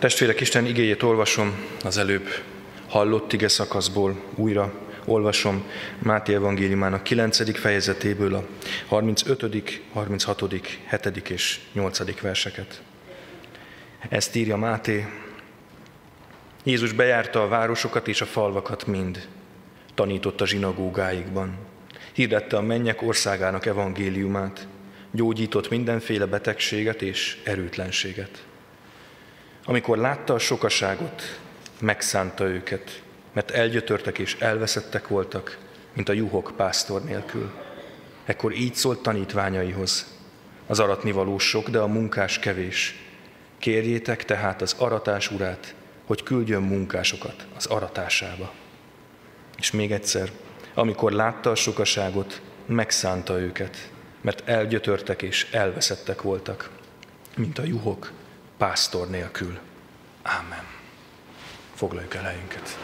Testvérek, Isten igéjét olvasom az előbb hallott ige szakaszból újra olvasom Máté evangéliumának 9. fejezetéből a 35., 36., 7. és 8. verseket. Ezt írja Máté. Jézus bejárta a városokat és a falvakat mind, tanított a zsinagógáikban, hirdette a mennyek országának evangéliumát, gyógyított mindenféle betegséget és erőtlenséget. Amikor látta a sokaságot, megszánta őket, mert elgyötörtek és elveszettek voltak, mint a juhok pásztor nélkül. Ekkor így szólt tanítványaihoz, az aratnivaló sok, de a munkás kevés. Kérjétek tehát az aratás urát, hogy küldjön munkásokat az aratásába. És még egyszer, amikor látta a sokaságot, megszánta őket, mert elgyötörtek és elveszettek voltak, mint a juhok pásztor nélkül. Ámen. Foglaljuk el helyünket.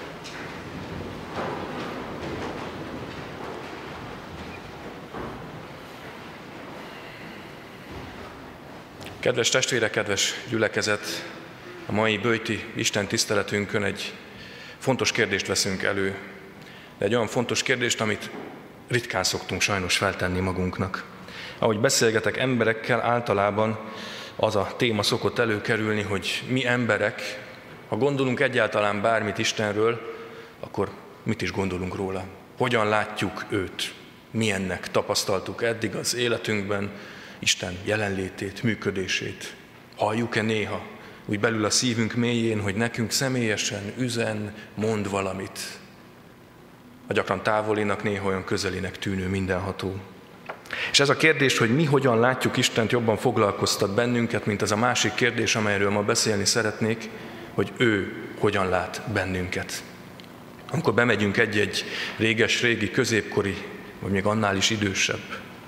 Kedves testvérek, kedves gyülekezet, a mai bőjti Isten tiszteletünkön egy fontos kérdést veszünk elő, de egy olyan fontos kérdést, amit ritkán szoktunk sajnos feltenni magunknak. Ahogy beszélgetek emberekkel, általában az a téma szokott előkerülni, hogy mi emberek, ha gondolunk egyáltalán bármit Istenről, akkor mit is gondolunk róla? Hogyan látjuk őt? Milyennek tapasztaltuk eddig az életünkben Isten jelenlétét, működését? Halljuk-e néha úgy belül a szívünk mélyén, hogy nekünk személyesen üzen, mond valamit? A gyakran távolinak, néha olyan közelinek tűnő mindenható. És ez a kérdés, hogy mi hogyan látjuk Istent, jobban foglalkoztat bennünket, mint az a másik kérdés, amelyről ma beszélni szeretnék, hogy ő hogyan lát bennünket. Amikor bemegyünk egy-egy réges-régi, középkori, vagy még annál is idősebb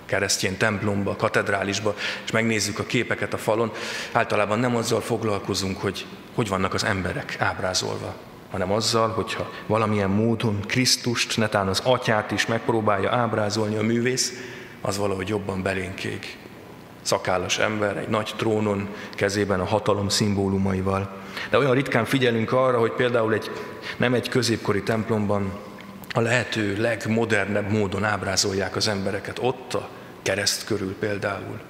keresztény templomba, katedrálisba, és megnézzük a képeket a falon, általában nem azzal foglalkozunk, hogy hogy vannak az emberek ábrázolva, hanem azzal, hogyha valamilyen módon Krisztust, netán az atyát is megpróbálja ábrázolni a művész, az valahogy jobban belénkég. Szakállas ember, egy nagy trónon, kezében a hatalom szimbólumaival. De olyan ritkán figyelünk arra, hogy például egy, nem egy középkori templomban a lehető legmodernebb módon ábrázolják az embereket. Ott a kereszt körül például,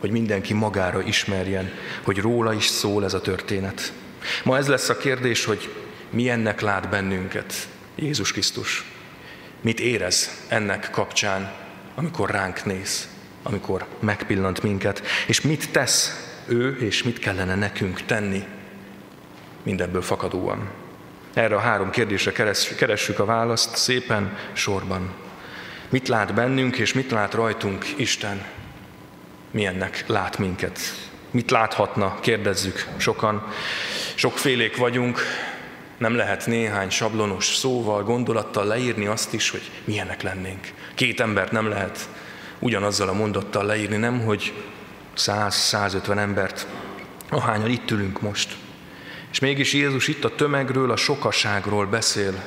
hogy mindenki magára ismerjen, hogy róla is szól ez a történet. Ma ez lesz a kérdés, hogy milyennek lát bennünket Jézus Krisztus. Mit érez ennek kapcsán, amikor ránk néz, amikor megpillant minket, és mit tesz ő, és mit kellene nekünk tenni mindebből fakadóan. Erre a három kérdésre keressük a választ szépen sorban. Mit lát bennünk, és mit lát rajtunk Isten? Milyennek lát minket? Mit láthatna, kérdezzük sokan. Sokfélék vagyunk, nem lehet néhány sablonos szóval, gondolattal leírni azt is, hogy milyenek lennénk. Két embert nem lehet ugyanazzal a mondattal leírni, nem, hogy 100-150 embert, ahányan itt ülünk most. És mégis Jézus itt a tömegről, a sokaságról beszél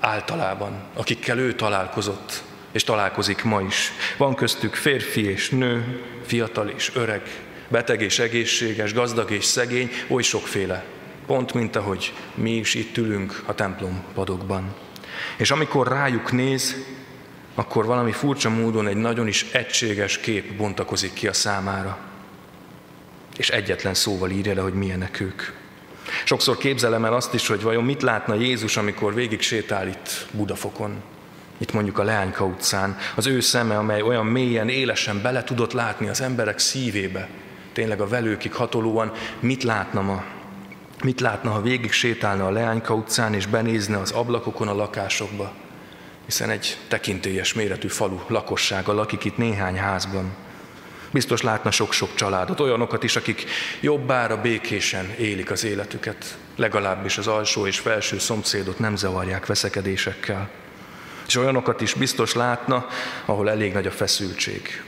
általában, akikkel ő találkozott, és találkozik ma is. Van köztük férfi és nő, fiatal és öreg, beteg és egészséges, gazdag és szegény, oly sokféle. Pont, mint ahogy mi is itt ülünk a templom padokban. És amikor rájuk néz, akkor valami furcsa módon egy nagyon is egységes kép bontakozik ki a számára. És egyetlen szóval írja le, hogy milyenek ők. Sokszor képzelem el azt is, hogy vajon mit látna Jézus, amikor végig sétál itt Budafokon, itt mondjuk a Leányka utcán, az ő szeme, amely olyan mélyen, élesen bele tudott látni az emberek szívébe, tényleg a velőkig hatolóan, mit látna ma? Mit látna, ha végig sétálna a Leányka utcán, és benézne az ablakokon a lakásokba? Hiszen egy tekintélyes méretű falu lakossága lakik itt néhány házban. Biztos látna sok-sok családot, olyanokat is, akik jobbára békésen élik az életüket, legalábbis az alsó és felső szomszédot nem zavarják veszekedésekkel. És olyanokat is biztos látna, ahol elég nagy a feszültség.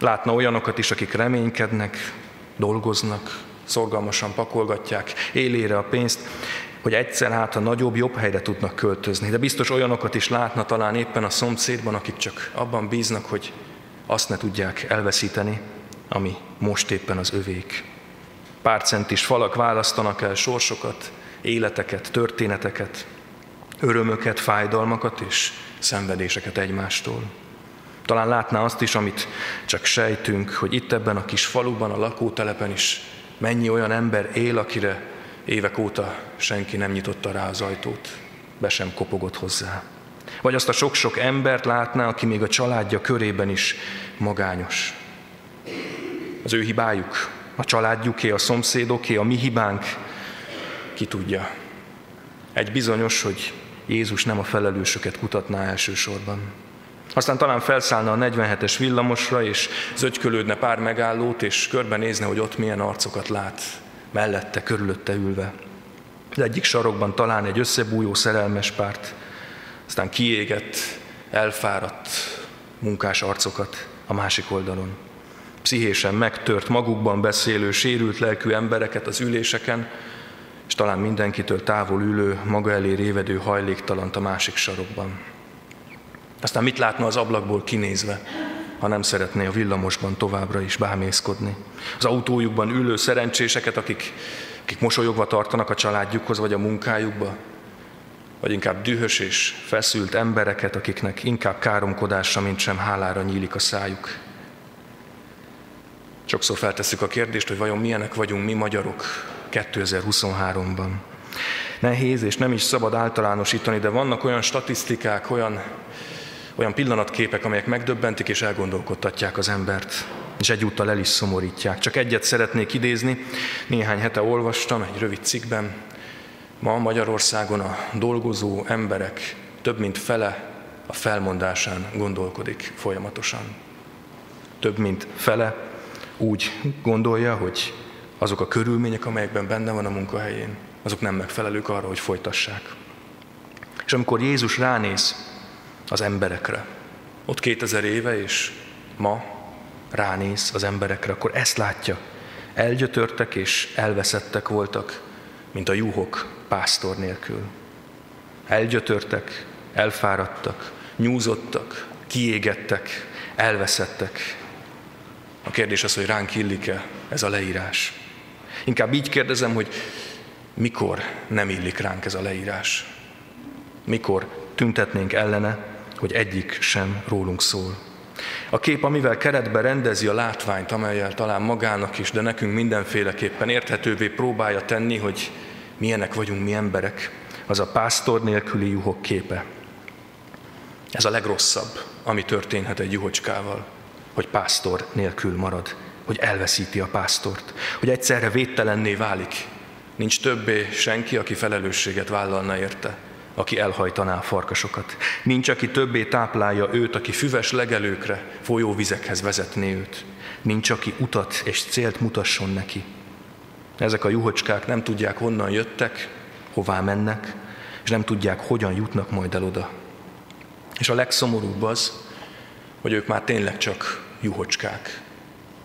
Látna olyanokat is, akik reménykednek, dolgoznak, szorgalmasan pakolgatják élére a pénzt, hogy egyszer hát a nagyobb, jobb helyre tudnak költözni. De biztos olyanokat is látna talán éppen a szomszédban, akik csak abban bíznak, hogy azt ne tudják elveszíteni, ami most éppen az övék. Pár centis falak választanak el sorsokat, életeket, történeteket, örömöket, fájdalmakat és szenvedéseket egymástól. Talán látná azt is, amit csak sejtünk, hogy itt ebben a kis faluban, a lakótelepen is mennyi olyan ember él, akire évek óta senki nem nyitotta rá az ajtót, be sem kopogott hozzá. Vagy azt a sok-sok embert látná, aki még a családja körében is magányos. Az ő hibájuk, a családjuké, a szomszédoké, a mi hibánk, ki tudja. Egy bizonyos, hogy Jézus nem a felelősöket kutatná elsősorban. Aztán talán felszállna a 47-es villamosra, és zögykölődne pár megállót, és körbenézne, hogy ott milyen arcokat lát, mellette, körülötte ülve. Az egyik sarokban talán egy összebújó szerelmes párt, aztán kiégett, elfáradt munkás arcokat a másik oldalon. Pszichésen megtört, magukban beszélő, sérült lelkű embereket az üléseken, és talán mindenkitől távol ülő, maga elé révedő hajléktalant a másik sarokban. Aztán mit látna az ablakból kinézve, ha nem szeretné a villamosban továbbra is bámészkodni? Az autójukban ülő szerencséseket, akik, akik mosolyogva tartanak a családjukhoz vagy a munkájukba, vagy inkább dühös és feszült embereket, akiknek inkább káromkodásra, mint sem hálára nyílik a szájuk. Sokszor feltesszük a kérdést, hogy vajon milyenek vagyunk mi magyarok 2023-ban. Nehéz és nem is szabad általánosítani, de vannak olyan statisztikák, olyan, olyan pillanatképek, amelyek megdöbbentik és elgondolkodtatják az embert, és egyúttal el is szomorítják. Csak egyet szeretnék idézni, néhány hete olvastam egy rövid cikkben, Ma Magyarországon a dolgozó emberek több mint fele a felmondásán gondolkodik folyamatosan. Több mint fele úgy gondolja, hogy azok a körülmények, amelyekben benne van a munkahelyén, azok nem megfelelők arra, hogy folytassák. És amikor Jézus ránéz az emberekre, ott 2000 éve és ma ránéz az emberekre, akkor ezt látja. Elgyötörtek és elveszettek voltak, mint a juhok pásztor nélkül. Elgyötörtek, elfáradtak, nyúzottak, kiégettek, elveszettek. A kérdés az, hogy ránk illik-e ez a leírás. Inkább így kérdezem, hogy mikor nem illik ránk ez a leírás. Mikor tüntetnénk ellene, hogy egyik sem rólunk szól. A kép, amivel keretbe rendezi a látványt, amelyel talán magának is, de nekünk mindenféleképpen érthetővé próbálja tenni, hogy milyenek vagyunk mi emberek, az a pásztor nélküli juhok képe. Ez a legrosszabb, ami történhet egy juhocskával, hogy pásztor nélkül marad, hogy elveszíti a pásztort, hogy egyszerre védtelenné válik. Nincs többé senki, aki felelősséget vállalna érte, aki elhajtaná a farkasokat. Nincs, aki többé táplálja őt, aki füves legelőkre, folyóvizekhez vezetné őt. Nincs, aki utat és célt mutasson neki. Ezek a juhocskák nem tudják, honnan jöttek, hová mennek, és nem tudják, hogyan jutnak majd el oda. És a legszomorúbb az, hogy ők már tényleg csak juhocskák,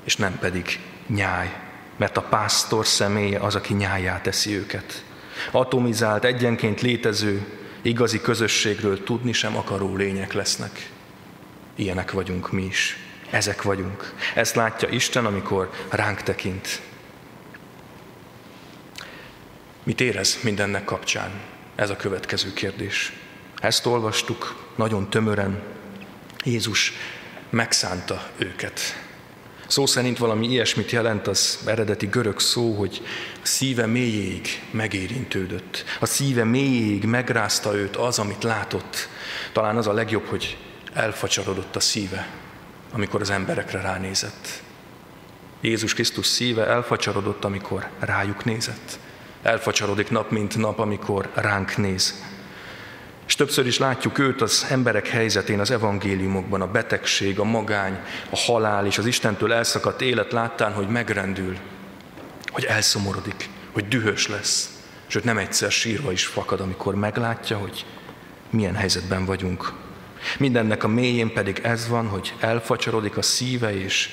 és nem pedig nyáj, mert a pásztor személye az, aki nyáját teszi őket. Atomizált, egyenként létező, igazi közösségről tudni sem akaró lények lesznek. Ilyenek vagyunk mi is. Ezek vagyunk. Ezt látja Isten, amikor ránk tekint. Mit érez mindennek kapcsán? Ez a következő kérdés. Ezt olvastuk nagyon tömören. Jézus megszánta őket. Szó szerint valami ilyesmit jelent az eredeti görög szó, hogy szíve mélyéig megérintődött. A szíve mélyéig megrázta őt az, amit látott. Talán az a legjobb, hogy elfacsarodott a szíve, amikor az emberekre ránézett. Jézus Krisztus szíve elfacsarodott, amikor rájuk nézett elfacsarodik nap mint nap, amikor ránk néz. És többször is látjuk őt az emberek helyzetén, az evangéliumokban, a betegség, a magány, a halál és az Istentől elszakadt élet láttán, hogy megrendül, hogy elszomorodik, hogy dühös lesz, sőt nem egyszer sírva is fakad, amikor meglátja, hogy milyen helyzetben vagyunk. Mindennek a mélyén pedig ez van, hogy elfacsarodik a szíve, és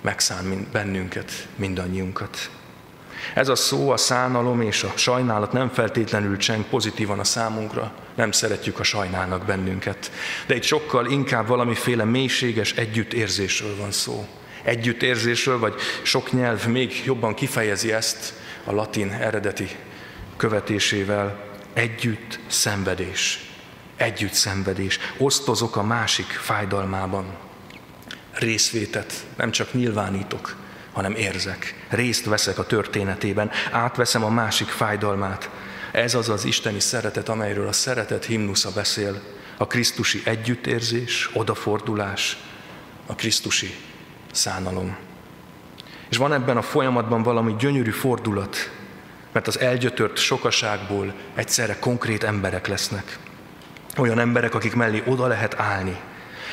megszán bennünket, mindannyiunkat. Ez a szó, a szánalom és a sajnálat nem feltétlenül cseng pozitívan a számunkra, nem szeretjük, a sajnálnak bennünket. De itt sokkal inkább valamiféle mélységes együttérzésről van szó. együttérzésről, vagy sok nyelv még jobban kifejezi ezt a latin eredeti követésével, együtt szenvedés. Együtt szenvedés. Osztozok a másik fájdalmában. Részvétet nem csak nyilvánítok, hanem érzek. Részt veszek a történetében, átveszem a másik fájdalmát. Ez az az isteni szeretet, amelyről a szeretet himnusza beszél. A Krisztusi együttérzés, odafordulás, a Krisztusi szánalom. És van ebben a folyamatban valami gyönyörű fordulat, mert az elgyötört sokaságból egyszerre konkrét emberek lesznek. Olyan emberek, akik mellé oda lehet állni.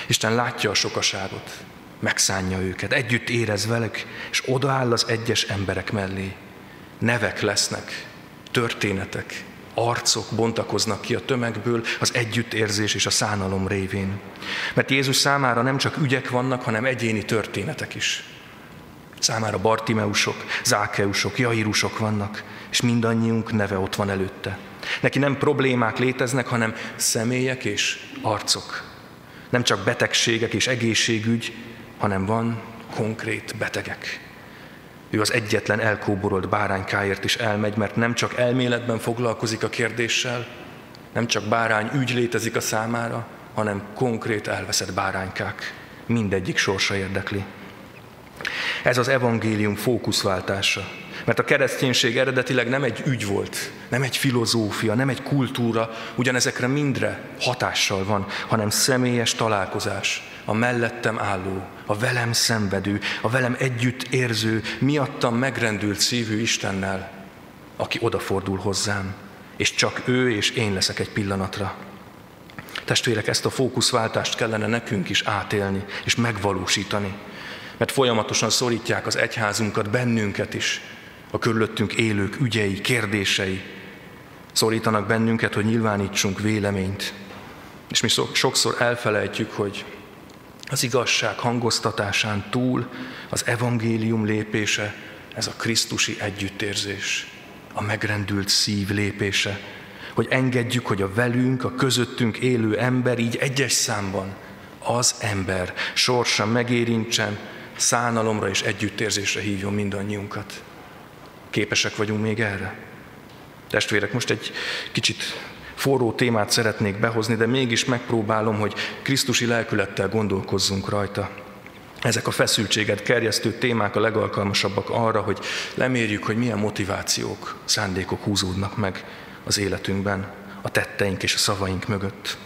Isten látja a sokaságot, megszánja őket, együtt érez velük, és odaáll az egyes emberek mellé. Nevek lesznek, történetek, arcok bontakoznak ki a tömegből az együttérzés és a szánalom révén. Mert Jézus számára nem csak ügyek vannak, hanem egyéni történetek is. Számára Bartimeusok, Zákeusok, Jairusok vannak, és mindannyiunk neve ott van előtte. Neki nem problémák léteznek, hanem személyek és arcok. Nem csak betegségek és egészségügy, hanem van konkrét betegek. Ő az egyetlen elkóborolt báránykáért is elmegy, mert nem csak elméletben foglalkozik a kérdéssel, nem csak bárány ügy létezik a számára, hanem konkrét elveszett báránykák. Mindegyik sorsa érdekli. Ez az evangélium fókuszváltása. Mert a kereszténység eredetileg nem egy ügy volt, nem egy filozófia, nem egy kultúra, ugyanezekre mindre hatással van, hanem személyes találkozás, a mellettem álló, a velem szenvedő, a velem együtt érző, miattam megrendült szívű Istennel, aki odafordul hozzám, és csak ő és én leszek egy pillanatra. Testvérek, ezt a fókuszváltást kellene nekünk is átélni és megvalósítani, mert folyamatosan szorítják az egyházunkat, bennünket is, a körülöttünk élők ügyei, kérdései, szorítanak bennünket, hogy nyilvánítsunk véleményt. És mi sokszor elfelejtjük, hogy az igazság hangoztatásán túl az evangélium lépése, ez a Krisztusi együttérzés, a megrendült szív lépése, hogy engedjük, hogy a velünk, a közöttünk élő ember így egyes számban az ember sorsa megérintsen, szánalomra és együttérzésre hívjon mindannyiunkat. Képesek vagyunk még erre? Testvérek, most egy kicsit forró témát szeretnék behozni, de mégis megpróbálom, hogy Krisztusi lelkülettel gondolkozzunk rajta. Ezek a feszültséget kerjesztő témák a legalkalmasabbak arra, hogy lemérjük, hogy milyen motivációk, szándékok húzódnak meg az életünkben, a tetteink és a szavaink mögött.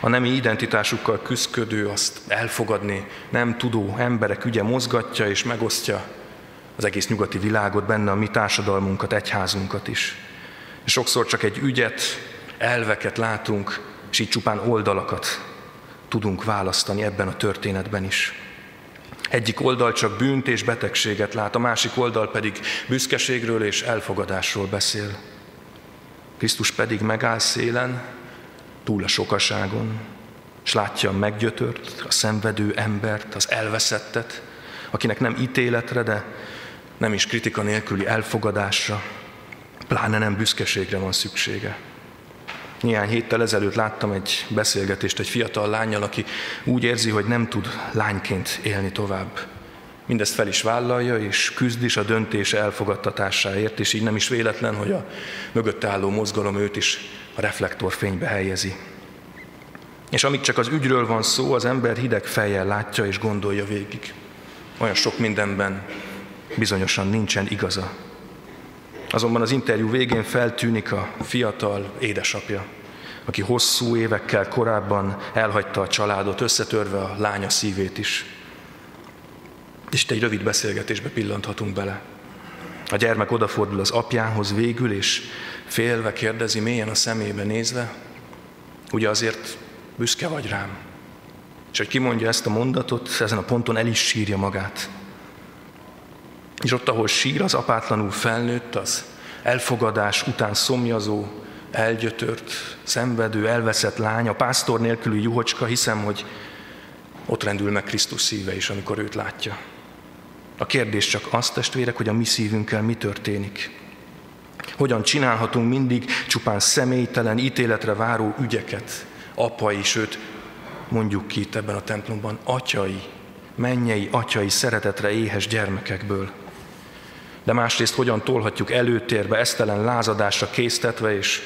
A nemi identitásukkal küzdködő, azt elfogadni nem tudó emberek ügye mozgatja és megosztja az egész nyugati világot, benne a mi társadalmunkat, egyházunkat is. Sokszor csak egy ügyet, elveket látunk, és így csupán oldalakat tudunk választani ebben a történetben is. Egyik oldal csak bűnt és betegséget lát, a másik oldal pedig büszkeségről és elfogadásról beszél. Krisztus pedig megáll szélen, túl a sokaságon, és látja a meggyötört, a szenvedő embert, az elveszettet, akinek nem ítéletre, de nem is kritika nélküli elfogadásra, pláne nem büszkeségre van szüksége. Néhány héttel ezelőtt láttam egy beszélgetést egy fiatal lányjal, aki úgy érzi, hogy nem tud lányként élni tovább. Mindezt fel is vállalja, és küzd is a döntése elfogadtatásáért, és így nem is véletlen, hogy a mögötte álló mozgalom őt is a reflektorfénybe helyezi. És amíg csak az ügyről van szó, az ember hideg fejjel látja és gondolja végig. Olyan sok mindenben bizonyosan nincsen igaza. Azonban az interjú végén feltűnik a fiatal édesapja, aki hosszú évekkel korábban elhagyta a családot, összetörve a lánya szívét is. És itt egy rövid beszélgetésbe pillanthatunk bele. A gyermek odafordul az apjához végül, és félve kérdezi, mélyen a szemébe nézve, ugye azért büszke vagy rám. És hogy kimondja ezt a mondatot, ezen a ponton el is sírja magát. És ott, ahol sír az apátlanul felnőtt, az elfogadás után szomjazó, elgyötört, szenvedő, elveszett lány, a pásztor nélküli juhocska, hiszem, hogy ott rendül meg Krisztus szíve is, amikor őt látja. A kérdés csak az, testvérek, hogy a mi szívünkkel mi történik. Hogyan csinálhatunk mindig csupán személytelen, ítéletre váró ügyeket, apai, sőt, mondjuk ki itt ebben a templomban, atyai mennyei, atyai szeretetre éhes gyermekekből. De másrészt hogyan tolhatjuk előtérbe, esztelen lázadásra késztetve és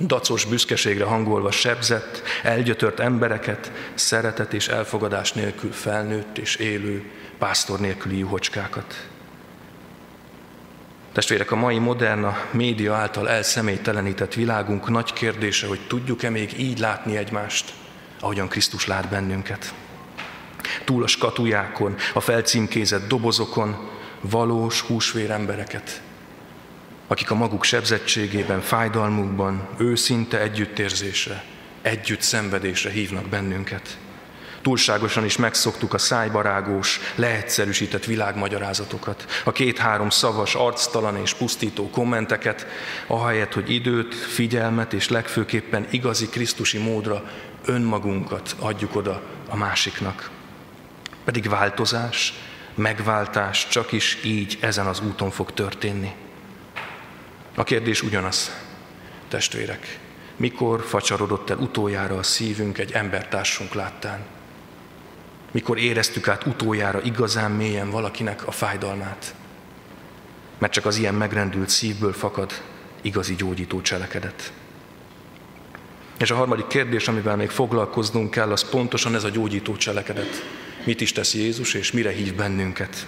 dacos büszkeségre hangolva sebzett, elgyötört embereket, szeretet és elfogadás nélkül felnőtt és élő, pásztor nélküli juhocskákat. Testvérek, a mai modern, a média által elszemélytelenített világunk nagy kérdése, hogy tudjuk-e még így látni egymást, ahogyan Krisztus lát bennünket. Túl a skatujákon, a felcímkézett dobozokon valós húsvér embereket, akik a maguk sebzettségében, fájdalmukban őszinte együttérzésre, együtt szenvedésre hívnak bennünket. Túlságosan is megszoktuk a szájbarágós, leegyszerűsített világmagyarázatokat, a két-három szavas, arctalan és pusztító kommenteket, ahelyett, hogy időt, figyelmet és legfőképpen igazi krisztusi módra önmagunkat adjuk oda a másiknak. Pedig változás, megváltás csak is így ezen az úton fog történni. A kérdés ugyanaz, testvérek. Mikor facsarodott el utoljára a szívünk egy embertársunk láttán? Mikor éreztük át utoljára igazán mélyen valakinek a fájdalmát? Mert csak az ilyen megrendült szívből fakad igazi gyógyító cselekedet. És a harmadik kérdés, amivel még foglalkoznunk kell, az pontosan ez a gyógyító cselekedet. Mit is tesz Jézus, és mire hív bennünket?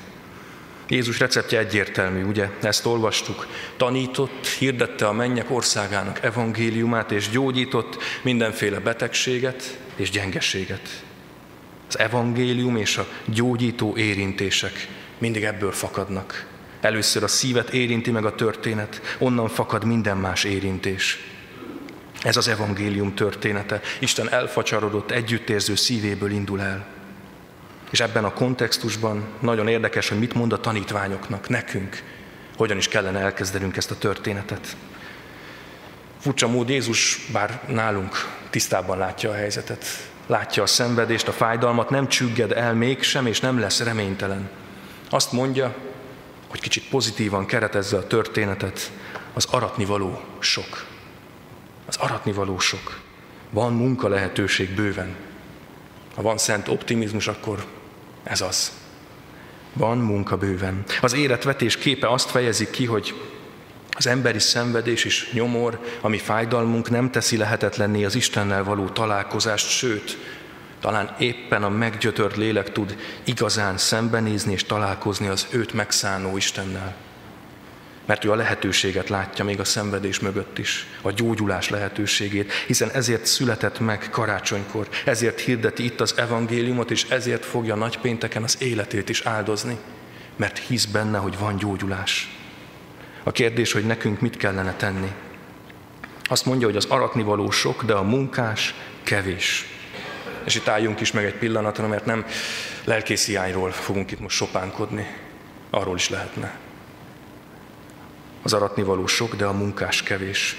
Jézus receptje egyértelmű, ugye? Ezt olvastuk. Tanított, hirdette a mennyek országának evangéliumát, és gyógyított mindenféle betegséget és gyengeséget. Az evangélium és a gyógyító érintések mindig ebből fakadnak. Először a szívet érinti meg a történet, onnan fakad minden más érintés. Ez az evangélium története. Isten elfacsarodott, együttérző szívéből indul el. És ebben a kontextusban nagyon érdekes, hogy mit mond a tanítványoknak, nekünk, hogyan is kellene elkezdenünk ezt a történetet. Furcsa mód Jézus, bár nálunk tisztában látja a helyzetet, látja a szenvedést, a fájdalmat, nem csügged el mégsem, és nem lesz reménytelen. Azt mondja, hogy kicsit pozitívan keretezze a történetet, az aratnivaló sok. Az aratnivaló sok. Van munka lehetőség bőven. Ha van szent optimizmus, akkor ez az. Van munka bőven. Az életvetés képe azt fejezi ki, hogy az emberi szenvedés és nyomor, ami fájdalmunk nem teszi lehetetlenné az Istennel való találkozást, sőt, talán éppen a meggyötört lélek tud igazán szembenézni és találkozni az őt megszánó Istennel. Mert ő a lehetőséget látja még a szenvedés mögött is, a gyógyulás lehetőségét, hiszen ezért született meg karácsonykor, ezért hirdeti itt az evangéliumot, és ezért fogja nagypénteken az életét is áldozni, mert hisz benne, hogy van gyógyulás. A kérdés, hogy nekünk mit kellene tenni. Azt mondja, hogy az aratnivaló sok, de a munkás kevés. És itt álljunk is meg egy pillanatra, mert nem lelkész hiányról fogunk itt most sopánkodni. Arról is lehetne. Az aratnivaló sok, de a munkás kevés.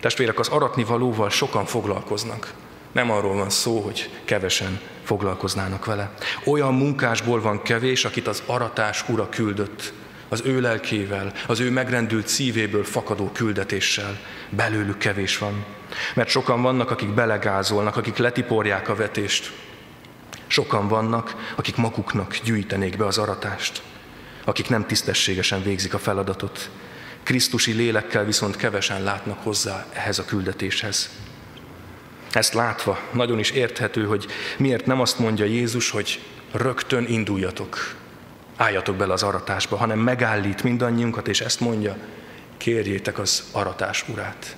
Testvérek, az aratnivalóval sokan foglalkoznak. Nem arról van szó, hogy kevesen foglalkoznának vele. Olyan munkásból van kevés, akit az aratás ura küldött, az ő lelkével, az ő megrendült szívéből fakadó küldetéssel. Belőlük kevés van. Mert sokan vannak, akik belegázolnak, akik letiporják a vetést. Sokan vannak, akik maguknak gyűjtenék be az aratást, akik nem tisztességesen végzik a feladatot. Krisztusi lélekkel viszont kevesen látnak hozzá ehhez a küldetéshez. Ezt látva nagyon is érthető, hogy miért nem azt mondja Jézus, hogy rögtön induljatok, álljatok bele az aratásba, hanem megállít mindannyiunkat, és ezt mondja, kérjétek az aratás urát.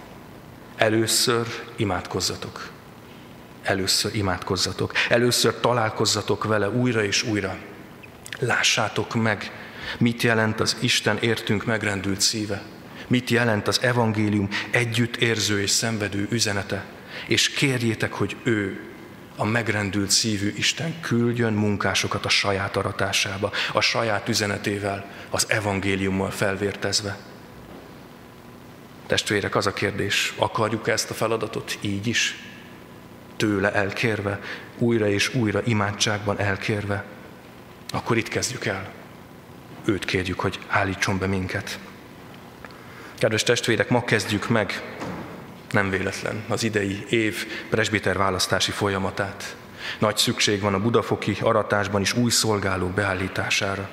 Először imádkozzatok. Először imádkozzatok. Először találkozzatok vele újra és újra. Lássátok meg, mit jelent az Isten értünk megrendült szíve. Mit jelent az evangélium együtt érző és szenvedő üzenete. És kérjétek, hogy ő, a megrendült szívű Isten küldjön munkásokat a saját aratásába, a saját üzenetével, az evangéliummal felvértezve. Testvérek, az a kérdés, akarjuk ezt a feladatot így is? Tőle elkérve, újra és újra imádságban elkérve? Akkor itt kezdjük el. Őt kérjük, hogy állítson be minket. Kedves testvérek, ma kezdjük meg, nem véletlen, az idei év presbiter választási folyamatát. Nagy szükség van a budafoki aratásban is új szolgálók beállítására.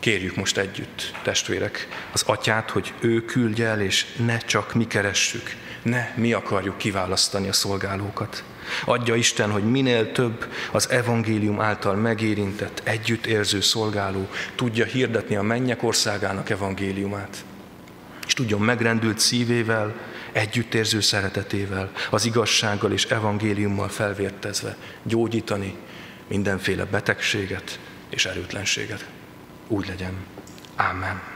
Kérjük most együtt, testvérek, az atyát, hogy ő küldje el, és ne csak mi keressük, ne mi akarjuk kiválasztani a szolgálókat. Adja Isten, hogy minél több az evangélium által megérintett, együttérző szolgáló tudja hirdetni a mennyek országának evangéliumát. És tudjon megrendült szívével, együttérző szeretetével, az igazsággal és evangéliummal felvértezve gyógyítani mindenféle betegséget és erőtlenséget. Úgy legyen. Amen.